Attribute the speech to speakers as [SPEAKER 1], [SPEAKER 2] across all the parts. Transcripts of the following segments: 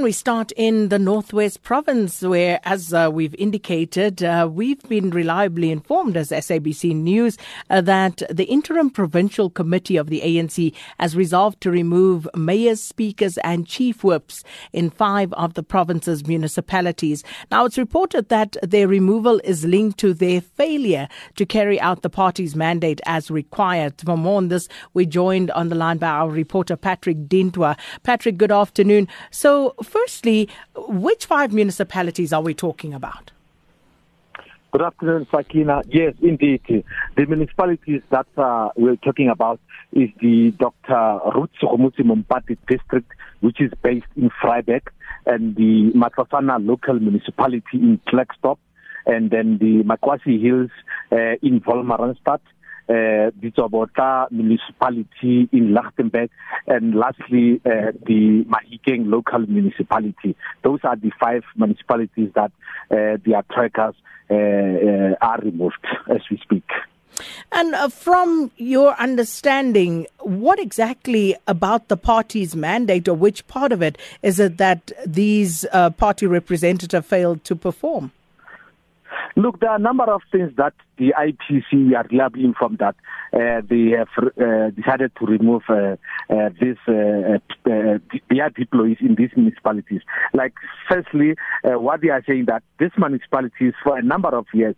[SPEAKER 1] And we start in the Northwest Province, where, as uh, we've indicated, uh, we've been reliably informed as SABC News uh, that the Interim Provincial Committee of the ANC has resolved to remove mayors, speakers, and chief whips in five of the province's municipalities. Now, it's reported that their removal is linked to their failure to carry out the party's mandate as required. For more on this, we're joined on the line by our reporter, Patrick Dintwa. Patrick, good afternoon. So, firstly, which five municipalities are we talking about?
[SPEAKER 2] Good afternoon, Sakina. Yes, indeed. The municipalities that uh, we're talking about is the Dr. Ruth Segomotsi Mompati district, which is based in Vryburg, and the Matlosana local municipality in Klerksdorp, and then the Maquassi Hills uh, in Wolmaransstad, uh, municipality in Lichtenburg, and lastly, uh, the Mahikeng local municipality. Those are the five municipalities that uh, their trackers uh, uh, are removed as we speak.
[SPEAKER 1] And uh, from your understanding, what exactly about the party's mandate or which part of it is it that these uh, party representatives failed to perform?
[SPEAKER 2] Look, there are a number of things that the IPC, are reliably informed that uh, they have uh, decided to remove uh, uh, this, uh, uh, their employees in these municipalities. Like, firstly, uh, what they are saying that these municipalities, for a number of years,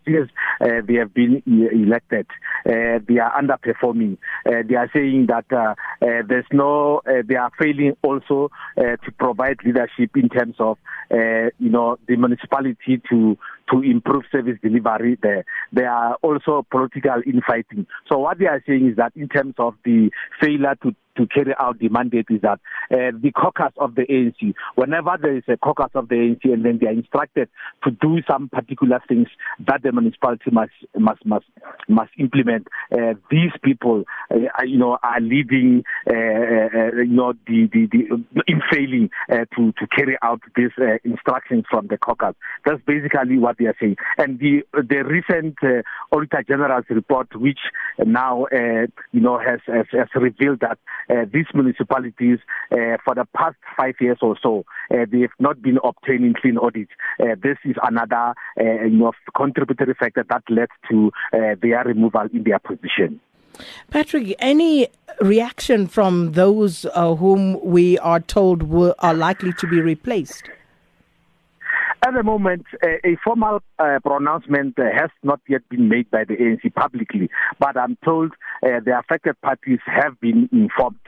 [SPEAKER 2] uh, they have been elected, uh, they are underperforming. Uh, they are saying that uh, uh, there's no, uh, they are failing also uh, to provide leadership in terms of, uh, you know, the municipality to to improve service delivery there. There are also political infighting. So what they are saying is that in terms of the failure to to carry out the mandate is that uh, the caucus of the ANC, whenever there is a caucus of the ANC and then they are instructed to do some particular things that the municipality must must must must implement, uh, these people, uh, you know, are leading, uh, uh, you know, the the, the in failing uh, to to carry out these uh, instructions from the caucus. That's basically what they are saying. And the the recent uh, Auditor General's report, which now uh, you know has, has has revealed that uh, these municipalities uh, for the past five years or so uh, they have not been obtaining clean audits. Uh, this is another uh, you know contributory factor that led to their removal in their position.
[SPEAKER 1] Patrick, any reaction from those whom we are told will, are likely to be replaced?
[SPEAKER 2] At the moment, uh, a formal uh, pronouncement uh, has not yet been made by the ANC publicly, but I'm told the affected parties have been informed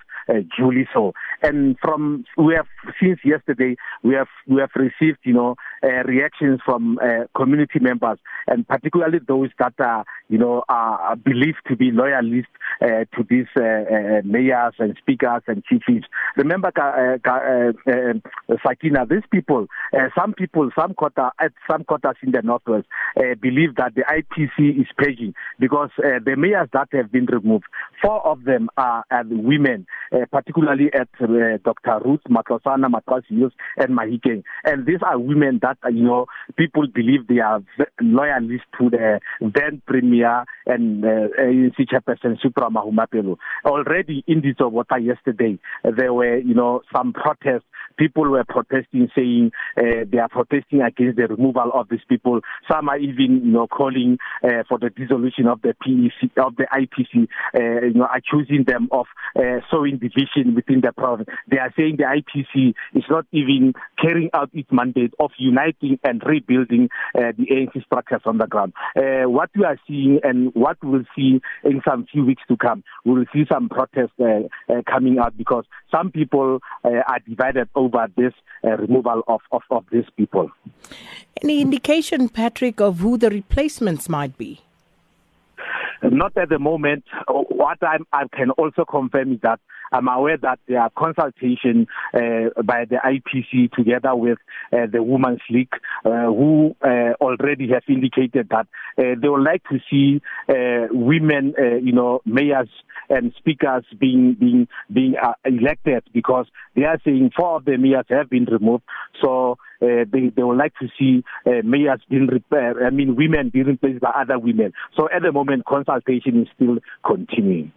[SPEAKER 2] duly so. And from we have since yesterday, we have we have received you know uh, reactions from uh, community members, and particularly those that are you know are believed to be loyalists uh, to these uh, uh, mayors and speakers and chiefs. Remember, uh, uh, uh, Sakina, these people, uh, some people, some quota at some quarters in the northwest, uh, believe that the IPC is paging because uh, the mayors that have been removed, four of them are, are women. Uh, particularly at uh, Dr. Ruth Matlosana, Maquassi and Mahikeng. And these are women that, you know, people believe they are loyalists to the then Premier and uh, ANC Chairperson Supra Mahumapelo. Already in Ditsobotla yesterday, there were, you know, some protests people were protesting, saying uh, they are protesting against the removal of these people. Some are even, you know, calling uh, for the dissolution of the PEC, of the IPC, uh, you know, accusing them of uh, sowing division within the province. They are saying the IPC is not even carrying out its mandate of uniting and rebuilding uh, the ANC structures on the ground. Uh, what we are seeing and what we'll see in some few weeks to come, we will see some protests uh, uh, coming out because some people uh, are divided over this uh, removal of, of, of these people.
[SPEAKER 1] Any indication, Patrick, of who the replacements might be?
[SPEAKER 2] Not at the moment. What I'm, I can also confirm is that I'm aware that there are consultation uh, by the IPC together with uh, the Women's League, uh, who uh, already have indicated that uh, they would like to see uh, women, you know, mayors and speakers being being being elected because they are saying four of the mayors have been removed. So uh, they they would like to see uh, mayors being repaired. I mean, women being replaced by other women. So at the moment, consultation is still continuing.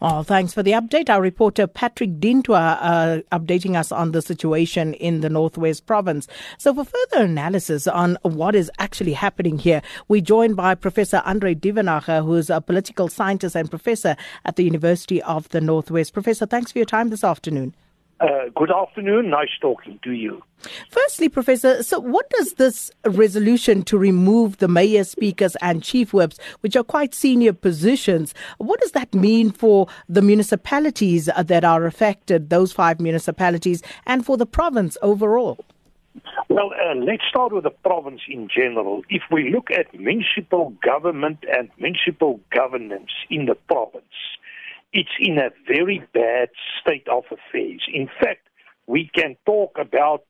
[SPEAKER 1] Oh, thanks for the update. Our reporter Patrick Dintwa uh, updating us on the situation in the Northwest Province. So, for further analysis on what is actually happening here, we're joined by Professor Andre Duvenhage, who is a political scientist and professor at the University of the Northwest. Professor, thanks for your time this afternoon.
[SPEAKER 3] Uh, good afternoon. Nice talking to you.
[SPEAKER 1] Firstly, Professor, so what does this resolution to remove the mayor, speakers, and chief whips, which are quite senior positions, what does that mean for the municipalities that are affected, those five municipalities, and for the province overall?
[SPEAKER 3] Well, uh, let's start with the province in general. If we look at municipal government and municipal governance in the province, it's in a very bad state of affairs. In fact, we can talk about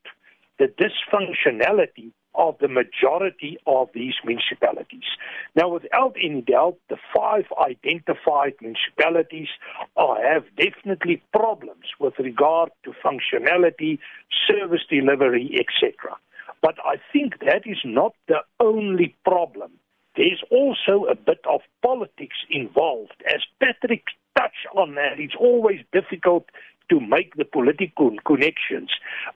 [SPEAKER 3] the dysfunctionality of the majority of these municipalities. Now, without any doubt, the five identified municipalities are, have definitely problems with regard to functionality, service delivery, etc. But I think that is not the only problem. There's also a bit of politics involved. As Patrick on it's always difficult to make the political connections.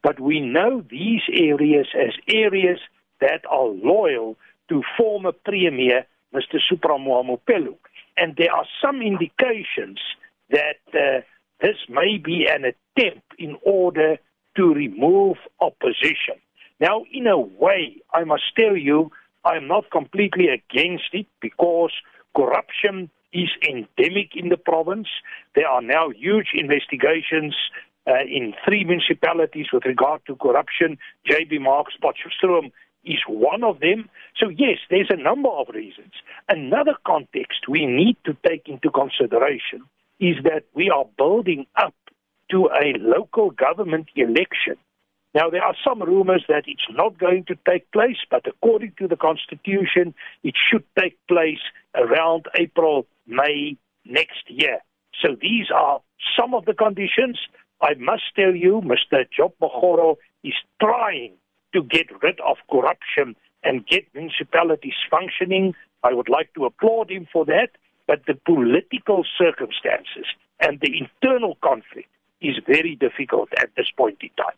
[SPEAKER 3] But we know these areas as areas that are loyal to former Premier Mr. Supra Mahumapelo. And there are some indications that uh, this may be an attempt in order to remove opposition. Now, in a way, I must tell you, I'm not completely against it because corruption is endemic in the province. There are now huge investigations uh, in three municipalities with regard to corruption. JB Marks, Potchefstroom is one of them. So, yes, there's a number of reasons. Another context we need to take into consideration is that we are building up to a local government election. Now, there are some rumors that it's not going to take place, but according to the Constitution, it should take place around April May next year. So these are some of the conditions. I must tell you, Mr. Job Mokgoro is trying to get rid of corruption and get municipalities functioning. I would like to applaud him for that. But the political circumstances and the internal conflict is very difficult at this point in time.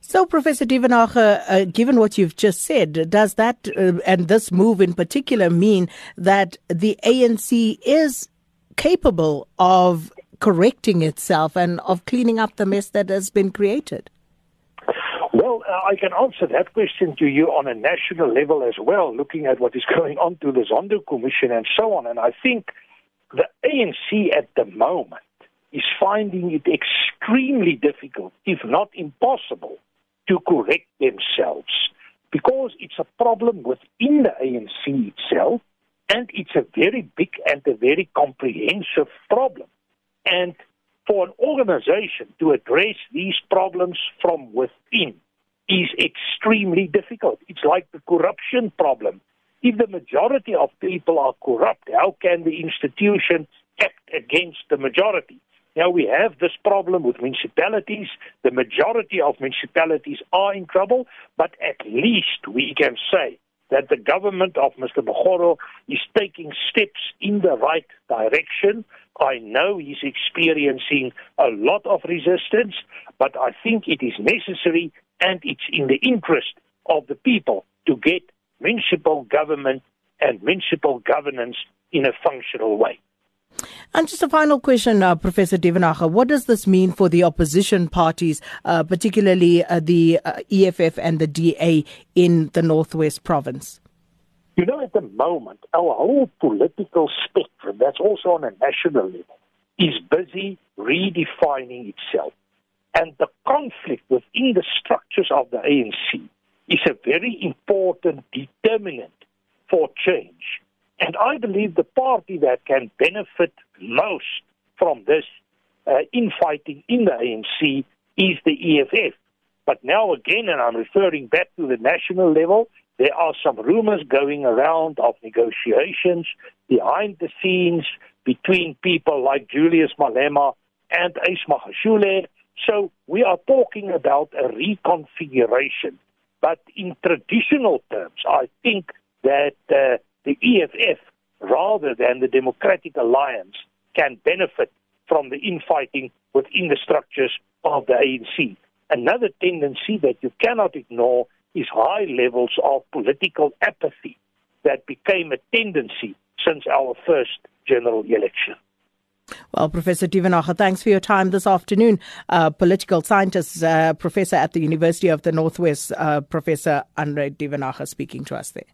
[SPEAKER 1] So, Professor Duvenhage, uh, given what you've just said, does that uh, and this move in particular mean that the ANC is capable of correcting itself and of cleaning up the mess that has been created?
[SPEAKER 3] Well, uh, I can answer that question to you on a national level as well, looking at what is going on to the Zondo Commission and so on. And I think the ANC at the moment is finding it extremely difficult, if not impossible, to correct themselves because it's a problem within the ANC itself and it's a very big and a very comprehensive problem. And for an organization to address these problems from within is extremely difficult. It's like the corruption problem. If the majority of people are corrupt, how can the institution act against the majority? Now we have this problem with municipalities. The majority of municipalities are in trouble, but at least we can say that the government of Mr. Mokgoro is taking steps in the right direction. I know he's experiencing a lot of resistance, but I think it is necessary and it's in the interest of the people to get municipal government and municipal governance in a functional way.
[SPEAKER 1] And just a final question, uh, Professor Duvenhage. What does this mean for the opposition parties, uh, particularly uh, the uh, EFF and the DA in the Northwest Province?
[SPEAKER 3] You know, at the moment, our whole political spectrum, that's also on a national level, is busy redefining itself. And the conflict within the structures of the ANC is a very important determinant for change. And I believe the party that can benefit most from this uh, infighting in the ANC is the EFF. But now again, and I'm referring back to the national level, there are some rumors going around of negotiations behind the scenes between people like Julius Malema and Ace Magashule. So we are talking about a reconfiguration But in traditional terms, I think that uh, the EFF, rather than the Democratic Alliance, can benefit from the infighting within the structures of the ANC. Another tendency that you cannot ignore is high levels of political apathy that became a tendency since our first general election.
[SPEAKER 1] Well, Professor Duvenhage, thanks for your time this afternoon. Uh, political scientist, uh, professor at the University of the Northwest, uh, Professor Andre Duvenhage, speaking to us there.